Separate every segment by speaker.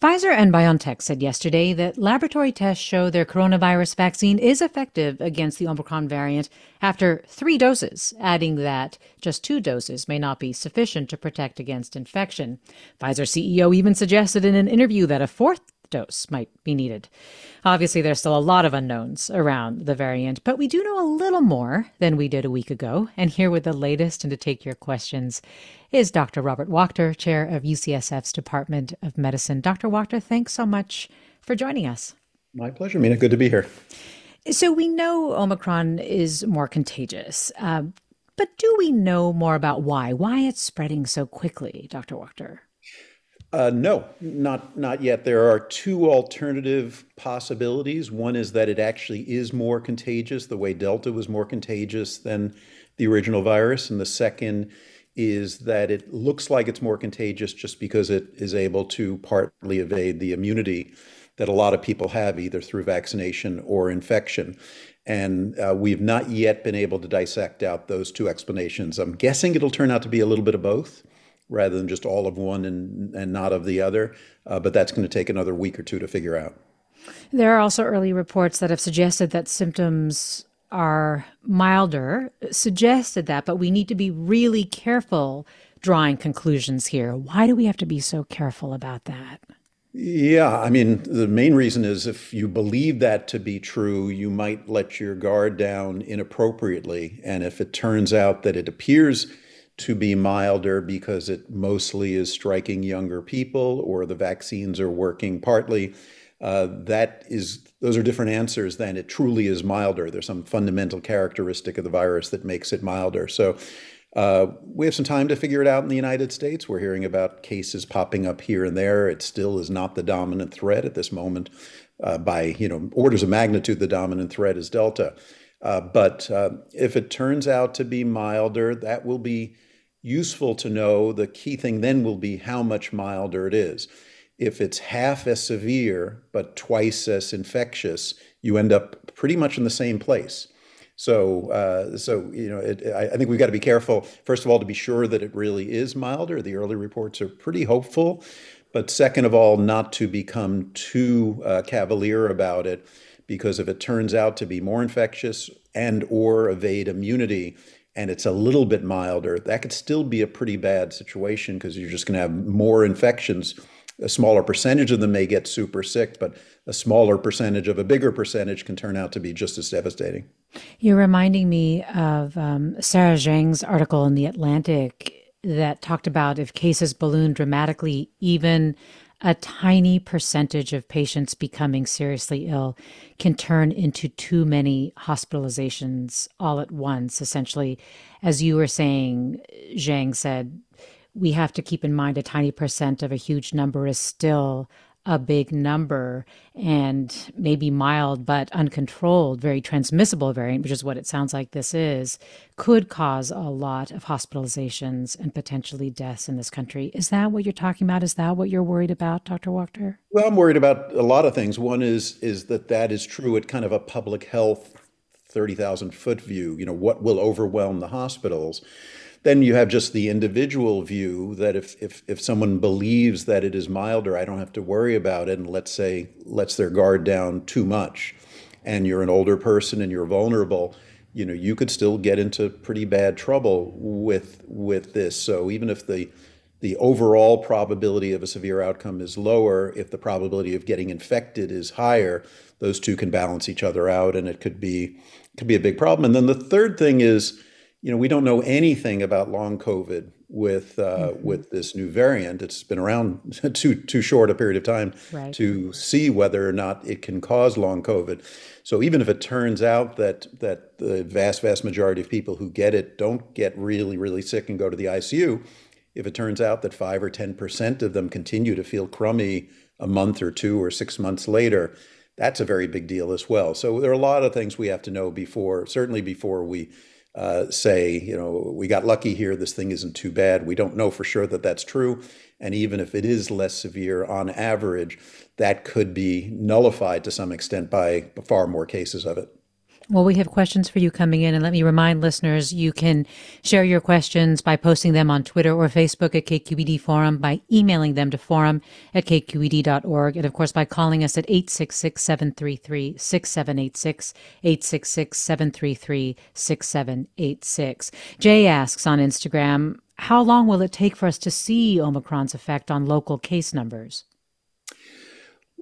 Speaker 1: Pfizer and BioNTech said yesterday that laboratory tests show their coronavirus vaccine is effective against the Omicron variant after three doses, adding that just two doses may not be sufficient to protect against infection. Pfizer CEO even suggested in an interview that a fourth dose might be needed. Obviously, there's still a lot of unknowns around the variant, but we do know a little more than we did a week ago. And here with the latest and to take your questions is Dr. Robert Wachter, chair of UCSF's Department of Medicine. Dr. Wachter, thanks so much for joining us.
Speaker 2: My pleasure, Mina. Good to be here.
Speaker 1: So we know Omicron is more contagious, uh, but do we know more about why? Why it's spreading so quickly, Dr. Wachter?
Speaker 2: Uh, no, not not yet. There are two alternative possibilities. One is that it actually is more contagious, the way Delta was more contagious than the original virus, and the second is that it looks like it's more contagious just because it is able to partly evade the immunity that a lot of people have either through vaccination or infection. And uh, we've not yet been able to dissect out those two explanations. I'm guessing it'll turn out to be a little bit of both rather than just all of one and, and not of the other. Uh, but that's going to take another week or two to figure out.
Speaker 1: There are also early reports that have suggested that symptoms are milder, suggested that, but we need to be really careful drawing conclusions here. Why do we have to be so careful about that?
Speaker 2: Yeah, I mean, the main reason is if you believe that to be true, you might let your guard down inappropriately. And if it turns out that it appears to be milder because it mostly is striking younger people or the vaccines are working partly. Uh, that is, those are different answers than it truly is milder. There's some fundamental characteristic of the virus that makes it milder. So uh, we have some time to figure it out in the United States. We're hearing about cases popping up here and there. It still is not the dominant threat at this moment. Uh, by you know orders of magnitude, the dominant threat is Delta. Uh, but uh, if it turns out to be milder, that will be useful to know. The key thing then will be how much milder it is. If it's half as severe but twice as infectious, you end up pretty much in the same place. So, uh, so you know, it, I, I, think we've got to be careful. First of all, to be sure that it really is milder. The early reports are pretty hopeful, but second of all, not to become too uh, cavalier about it, because if it turns out to be more infectious and or evade immunity, and it's a little bit milder, that could still be a pretty bad situation because you're just going to have more infections. A smaller percentage of them may get super sick, but a smaller percentage of a bigger percentage can turn out to be just as devastating.
Speaker 1: You're reminding me of um, Sarah Zhang's article in The Atlantic that talked about if cases balloon dramatically, even a tiny percentage of patients becoming seriously ill can turn into too many hospitalizations all at once. Essentially, as you were saying, Zhang said, we have to keep in mind a tiny percent of a huge number is still a big number and maybe mild but uncontrolled, very transmissible variant, which is what it sounds like this is, could cause a lot of hospitalizations and potentially deaths in this country. Is that what you're talking about? Is that what you're worried about, Dr. Wachter?
Speaker 2: Well, I'm worried about a lot of things. One is is that that is true at kind of a public health 30,000 foot view. You know, what will overwhelm the hospitals? Then you have just the individual view that if, if, if someone believes that it is milder, I don't have to worry about it, and let's say lets their guard down too much, and you're an older person and you're vulnerable, you know, you could still get into pretty bad trouble with with this. So even if the the overall probability of a severe outcome is lower if the probability of getting infected is higher those two can balance each other out and it could be could be a big problem and then the third thing is you know we don't know anything about long covid with uh, mm-hmm. with this new variant it's been around too too short a period of time right. to see whether or not it can cause long covid so even if it turns out that that the vast vast majority of people who get it don't get really really sick and go to the ICU if it turns out that 5 or 10% of them continue to feel crummy a month or two or 6 months later that's a very big deal as well. So there are a lot of things we have to know before, certainly before we uh, say, you know, we got lucky here, this thing isn't too bad. We don't know for sure that that's true. And even if it is less severe on average, that could be nullified to some extent by far more cases of it.
Speaker 1: Well, we have questions for you coming in, and let me remind listeners you can share your questions by posting them on Twitter or Facebook at KQED Forum, by emailing them to forum at kqed.org, and of course by calling us at 866 733 6786, 866 733 6786. Jay asks on Instagram, how long will it take for us to see Omicron's effect on local case numbers?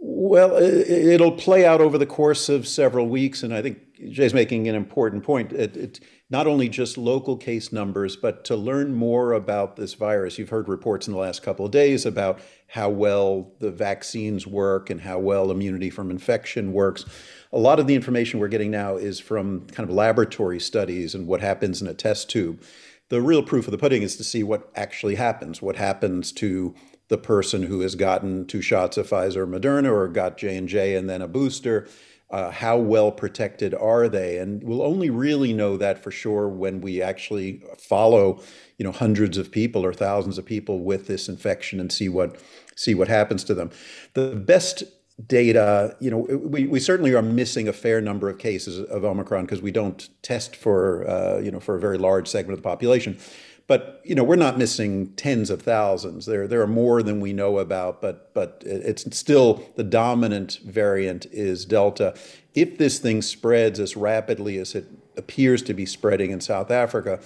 Speaker 2: Well, it'll play out over the course of several weeks, and I think Jay's making an important point. It, it, not only just local case numbers, but to learn more about this virus. You've heard reports in the last couple of days about how well the vaccines work and how well immunity from infection works. A lot of the information we're getting now is from kind of laboratory studies and what happens in a test tube. The real proof of the pudding is to see what actually happens, what happens to the person who has gotten two shots of Pfizer or Moderna or got J&J and then a booster uh, how well protected are they? And we'll only really know that for sure when we actually follow, you know, hundreds of people or thousands of people with this infection and see what see what happens to them. The best data, you know, we, we certainly are missing a fair number of cases of Omicron because we don't test for, uh, you know, for a very large segment of the population. But you know, we're not missing tens of thousands. There, there are more than we know about, but but it's still the dominant variant is Delta. If this thing spreads as rapidly as it appears to be spreading in South Africa,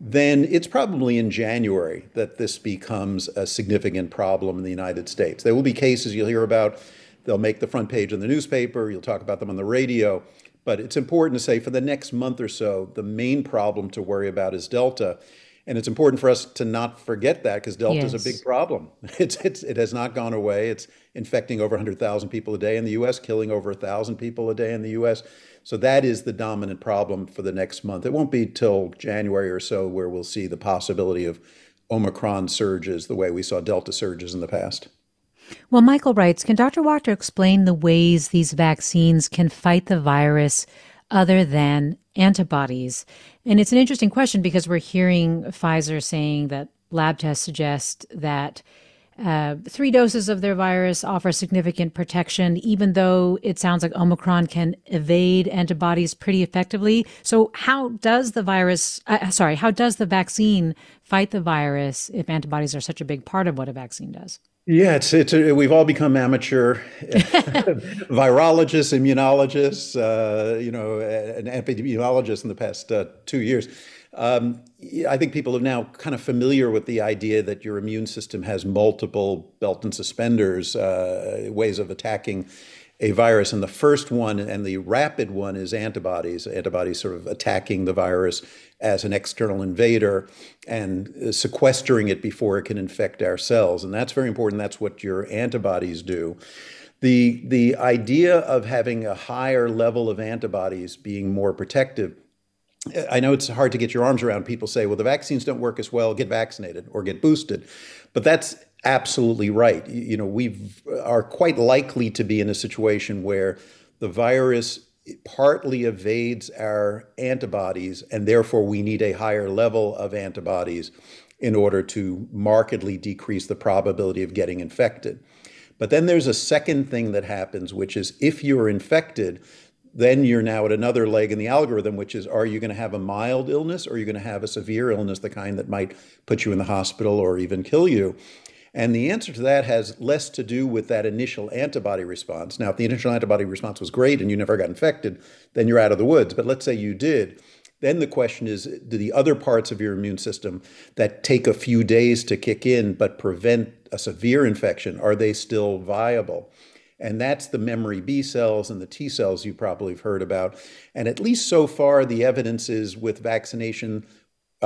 Speaker 2: then it's probably in January that this becomes a significant problem in the United States. There will be cases you'll hear about. They'll make the front page of the newspaper. You'll talk about them on the radio. But it's important to say for the next month or so, the main problem to worry about is Delta. And it's important for us to not forget that because Delta yes. is a big problem. It's, it's, it has not gone away. It's infecting over 100,000 people a day in the US, killing over 1,000 people a day in the US. So that is the dominant problem for the next month. It won't be till January or so where we'll see the possibility of Omicron surges the way we saw Delta surges in the past.
Speaker 1: Well, Michael writes Can Dr. Wachter explain the ways these vaccines can fight the virus other than antibodies? And it's an interesting question because we're hearing Pfizer saying that lab tests suggest that uh, three doses of their virus offer significant protection, even though it sounds like Omicron can evade antibodies pretty effectively. So, how does the virus, uh, sorry, how does the vaccine fight the virus if antibodies are such a big part of what a vaccine does?
Speaker 2: Yeah, it's it's a, we've all become amateur virologists, immunologists, uh, you know, and epidemiologists in the past uh, two years. Um, I think people are now kind of familiar with the idea that your immune system has multiple belt and suspenders uh, ways of attacking a virus. And the first one and the rapid one is antibodies, antibodies sort of attacking the virus as an external invader and sequestering it before it can infect our cells. And that's very important. That's what your antibodies do. The, the idea of having a higher level of antibodies being more protective. I know it's hard to get your arms around. People say, well, the vaccines don't work as well, get vaccinated or get boosted. But that's absolutely right. You know, we are quite likely to be in a situation where the virus partly evades our antibodies, and therefore we need a higher level of antibodies in order to markedly decrease the probability of getting infected. But then there's a second thing that happens, which is if you're infected, then you're now at another leg in the algorithm, which is are you going to have a mild illness or are you going to have a severe illness, the kind that might put you in the hospital or even kill you? And the answer to that has less to do with that initial antibody response. Now, if the initial antibody response was great and you never got infected, then you're out of the woods. But let's say you did, Then the question is do the other parts of your immune system that take a few days to kick in but prevent a severe infection, are they still viable? And that's the memory B cells and the T cells you probably have heard about. And at least so far, the evidence is with vaccination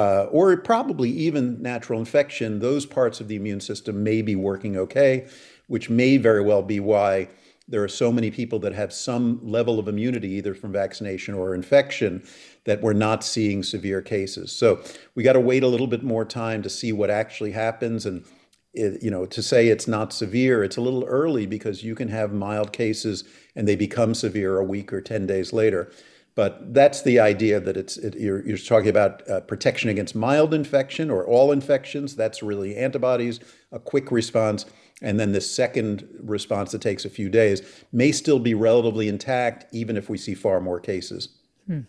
Speaker 2: uh, or probably even natural infection, those parts of the immune system may be working okay, which may very well be why there are so many people that have some level of immunity, either from vaccination or infection, that we're not seeing severe cases. So we got to wait a little bit more time to see what actually happens. And, it, you know, to say it's not severe, it's a little early because you can have mild cases and they become severe a week or 10 days later. But that's the idea that it's it, you're, you're, talking about uh, protection against mild infection or all infections. That's really antibodies, a quick response. And then the second response that takes a few days may still be relatively intact, even if we see far more cases.
Speaker 1: Hmm.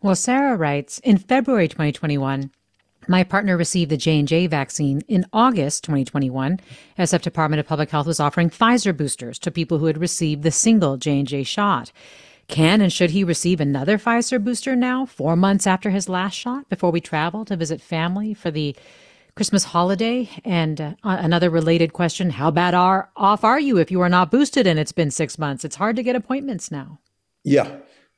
Speaker 1: Well, Sarah writes, in February 2021, my partner received the J&J vaccine in August 2021 as the Department of Public Health was offering Pfizer boosters to people who had received the single J&J shot. Can and should he receive another Pfizer booster now, 4 months after his last shot before we travel to visit family for the Christmas holiday? And uh, another related question How bad are, off are you if you are not boosted and it's been six months? It's hard to get appointments now.
Speaker 2: Yeah.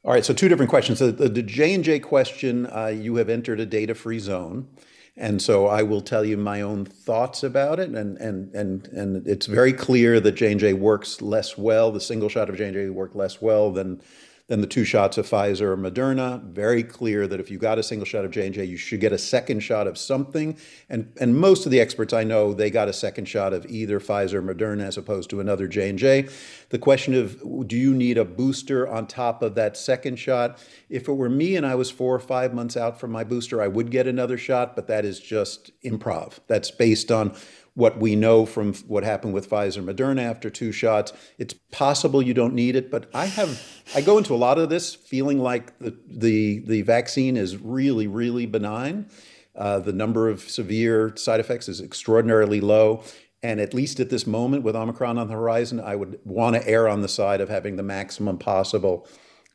Speaker 2: All right. So, two different questions. The, the J&J question, uh, you have entered a data free zone. And so I will tell you my own thoughts about it. And, and, and, and it's very clear that J&J works less well. The single shot of J&J worked less well than then the two shots of Pfizer or Moderna, very clear that if you got a single shot of J&J, you should get a second shot of something. And, and most of the experts I know, they got a second shot of either Pfizer or Moderna as opposed to another J&J. The question of do you need a booster on top of that second shot? If it were me and I was four or five months out from my booster, I would get another shot, but that is just improv. That's based on what we know from what happened with Pfizer Moderna after two shots. It's possible you don't need it, but I have I go into a lot of this feeling like the the, the vaccine is really really benign. Uh, the number of severe side effects is extraordinarily low. And at least at this moment, with Omicron on the horizon, I would want to err on the side of having the maximum possible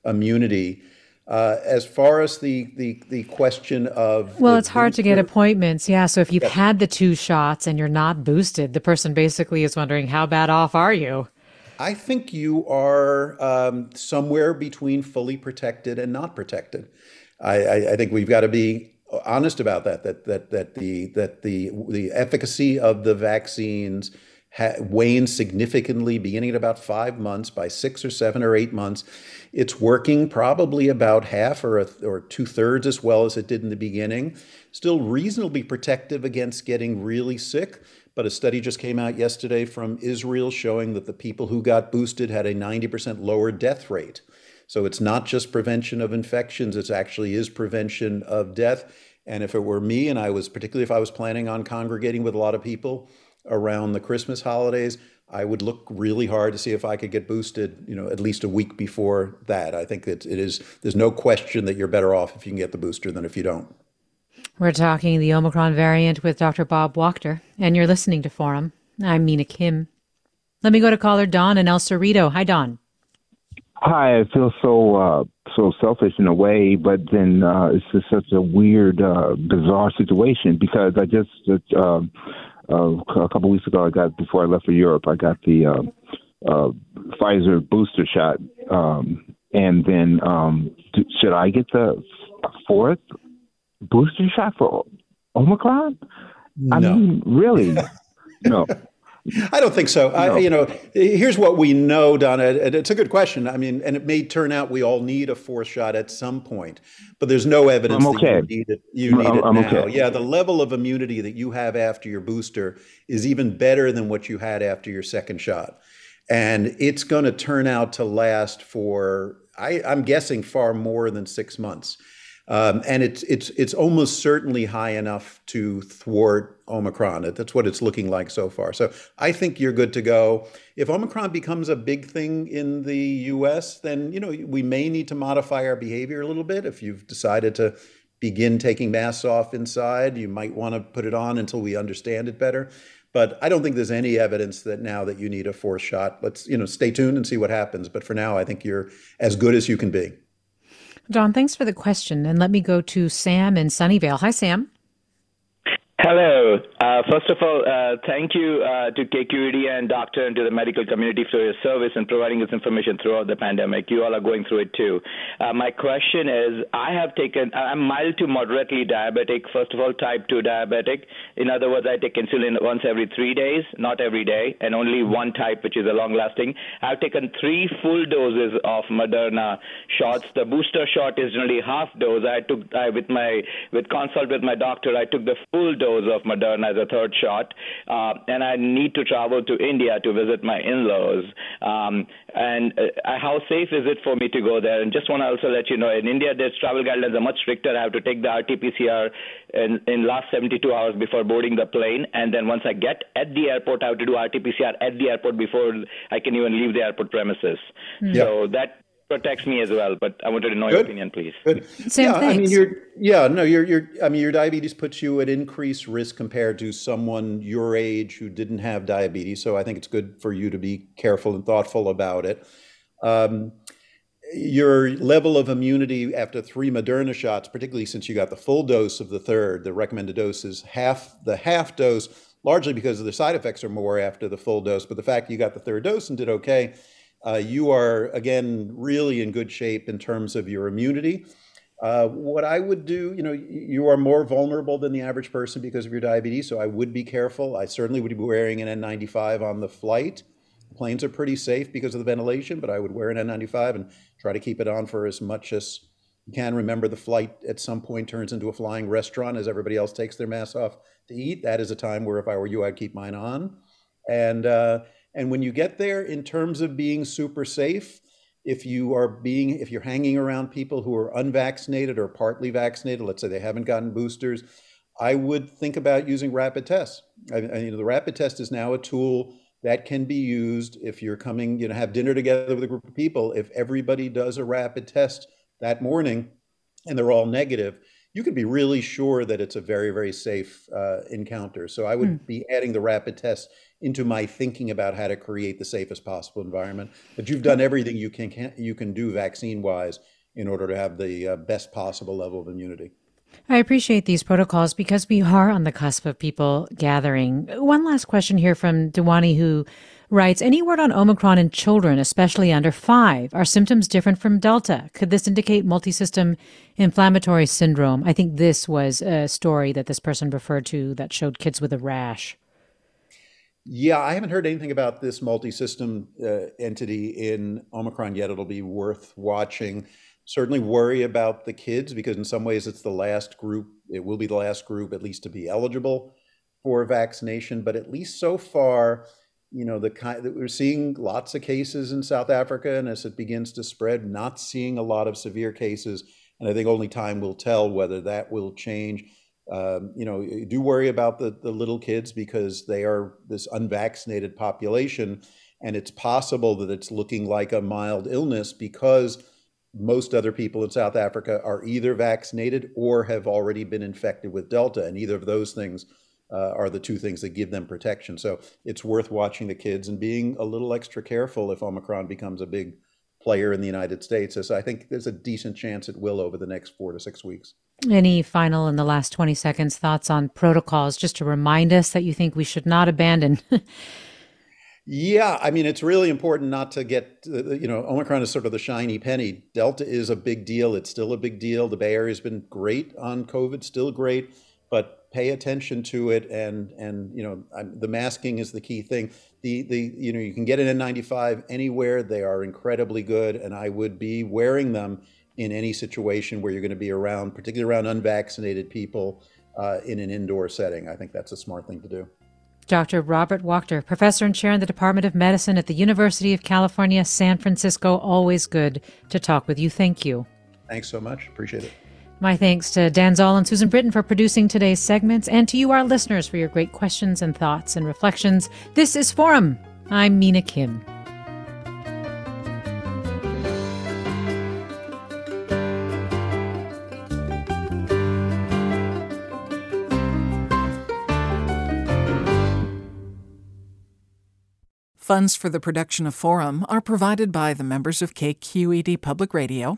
Speaker 2: immunity. Uh, as far as the, the, the question of
Speaker 1: well, it's hard to get appointments. Yeah, so if you've yes. had the two shots and you're not boosted, the person basically is wondering how bad off are you?
Speaker 2: I think you are um, somewhere between fully protected and not protected. I, I, I think we've got to be honest about that. That that that the that the the efficacy of the vaccines ha- waned significantly beginning at about five months. By six or seven or eight months, it's working probably about half or, or two thirds as well as it did in the beginning. Still reasonably protective against getting really sick. But a study just came out yesterday from Israel showing that the people who got boosted had a 90% lower death rate. So it's not just prevention of infections, it actually is prevention of death. And if it were me, and I was particularly if I was planning on congregating with a lot of people, around the Christmas holidays, I would look really hard to see if I could get boosted, you know, at least a week before that. I think that it is there's no question that you're better off if you can get the booster than if you don't.
Speaker 1: We're talking the Omicron variant with Dr. Bob Wachter, and you're listening to Forum. I'm Mina Kim. Let me go to caller Don and El Cerrito. Hi, Don.
Speaker 3: Hi, I feel so uh, so selfish in a way, but then uh, it's just such a weird, uh, bizarre situation because I just uh, uh, a couple weeks ago, I got before I left for Europe, I got the uh, uh, Pfizer booster shot, um, and then um, should I get the fourth booster shot for Omicron?
Speaker 2: No.
Speaker 3: I mean, really? no.
Speaker 2: I don't think so. No. I, you know, here's what we know, Donna. And it's a good question. I mean, and it may turn out we all need a fourth shot at some point, but there's no evidence
Speaker 3: okay.
Speaker 2: that you need it. You need I'm, it I'm now. Okay. Yeah, the level of immunity that you have after your booster is even better than what you had after your second shot, and it's going to turn out to last for I, I'm guessing far more than six months. Um, and it's it's it's almost certainly high enough to thwart Omicron. That's what it's looking like so far. So I think you're good to go. If Omicron becomes a big thing in the U.S., then you know we may need to modify our behavior a little bit. If you've decided to begin taking masks off inside, you might want to put it on until we understand it better. But I don't think there's any evidence that now that you need a fourth shot. Let's you know stay tuned and see what happens. But for now, I think you're as good as you can be.
Speaker 1: Don, thanks for the question. And let me go to Sam in Sunnyvale. Hi, Sam.
Speaker 4: Hello. Uh, first of all, uh, thank you uh, to KQED and doctor and to the medical community for your service and providing this information throughout the pandemic. You all are going through it too. Uh, my question is, I have taken, I'm mild to moderately diabetic. First of all, type 2 diabetic. In other words, I take insulin once every three days, not every day, and only one type, which is a long-lasting. I've taken three full doses of Moderna shots. The booster shot is generally half dose. I took, I, with my, with consult with my doctor, I took the full dose dose of Moderna as a third shot, uh, and I need to travel to India to visit my in-laws. Um, and uh, how safe is it for me to go there? And just want to also let you know, in India, there's travel guidelines are much stricter. I have to take the RT-PCR in, in last 72 hours before boarding the plane, and then once I get at the airport, I have to do RT-PCR at the airport before I can even leave the airport premises. Mm. So that protects me as well. But I wanted to know Good. your opinion, please.
Speaker 2: Good.
Speaker 1: Sam,
Speaker 2: yeah,
Speaker 1: thanks.
Speaker 2: I mean, you're yeah, no, you're you're. I mean, your diabetes puts you at increased risk compared to someone your age who didn't have diabetes. So I think it's good for you to be careful and thoughtful about it. Um, your level of immunity after three Moderna shots, particularly since you got the full dose of the third, the recommended dose is half the half dose, largely because the side effects are more after the full dose. But the fact you got the third dose and did okay uh, you are, again, really in good shape in terms of your immunity. Uh, what I would do, you know, you are more vulnerable than the average person because of your diabetes, so I would be careful. I certainly would be wearing an N95 on the flight. Planes are pretty safe because of the ventilation, but I would wear an N95 and try to keep it on for as much as you can. Remember, the flight at some point turns into a flying restaurant as everybody else takes their masks off to eat. That is a time where, if I were you, I'd keep mine on. And uh, and when you get there, in terms of being super safe, if you are being if you're hanging around people who are unvaccinated or partly vaccinated, let's say they haven't gotten boosters, I would think about using rapid tests. I, I, you know, the rapid test is now a tool that can be used if you're coming, you know, have dinner together with a group of people. If everybody does a rapid test that morning and they're all negative, you can be really sure that it's a very, very safe uh, encounter. So I would mm. be adding the rapid test into my thinking about how to create the safest possible environment. But you've done everything you can, can you can do vaccine wise in order to have the uh, best possible level of immunity.
Speaker 1: I appreciate these protocols because we are on the cusp of people gathering. One last question here from Dewani, who writes Any word on Omicron in children, especially under five? Are symptoms different from Delta? Could this indicate multisystem inflammatory syndrome? I think this was a story that this person referred to that showed kids with a rash.
Speaker 2: Yeah, I haven't heard anything about this multi-system uh, entity in Omicron yet. It'll be worth watching. Certainly worry about the kids because in some ways it's the last group. It will be the last group, at least, to be eligible for vaccination. But at least so far, you know, the kind that we're seeing lots of cases in South Africa, and as it begins to spread, not seeing a lot of severe cases. And I think only time will tell whether that will change. Um, you know, do worry about the, the little kids because they are this unvaccinated population. And it's possible that it's looking like a mild illness because most other people in South Africa are either vaccinated or have already been infected with Delta. And either of those things uh, are the two things that give them protection. So it's worth watching the kids and being a little extra careful if Omicron becomes a big player in the United States, as I think there's a decent chance it will over the next four to six weeks.
Speaker 1: Any final in the last 20 seconds thoughts on protocols just to remind us that you think we should not abandon?
Speaker 2: yeah, I mean, it's really important not to get, uh, you know, Omicron is sort of the shiny penny. Delta is a big deal. It's still a big deal. The Bay Area has been great on COVID, still great, but pay attention to it. And, and you know, I'm, the masking is the key thing. The, the, you know, you can get an N95 anywhere. They are incredibly good, and I would be wearing them in any situation where you're going to be around, particularly around unvaccinated people uh, in an indoor setting. I think that's a smart thing to do.
Speaker 1: Dr. Robert Wachter, professor and chair in the Department of Medicine at the University of California, San Francisco. Always good to talk with you. Thank you.
Speaker 2: Thanks so much. Appreciate it.
Speaker 1: My thanks to Dan Zoll and Susan Britton for producing today's segments, and to you, our listeners, for your great questions and thoughts and reflections. This is Forum. I'm Mina Kim.
Speaker 5: Funds for the production of Forum are provided by the members of KQED Public Radio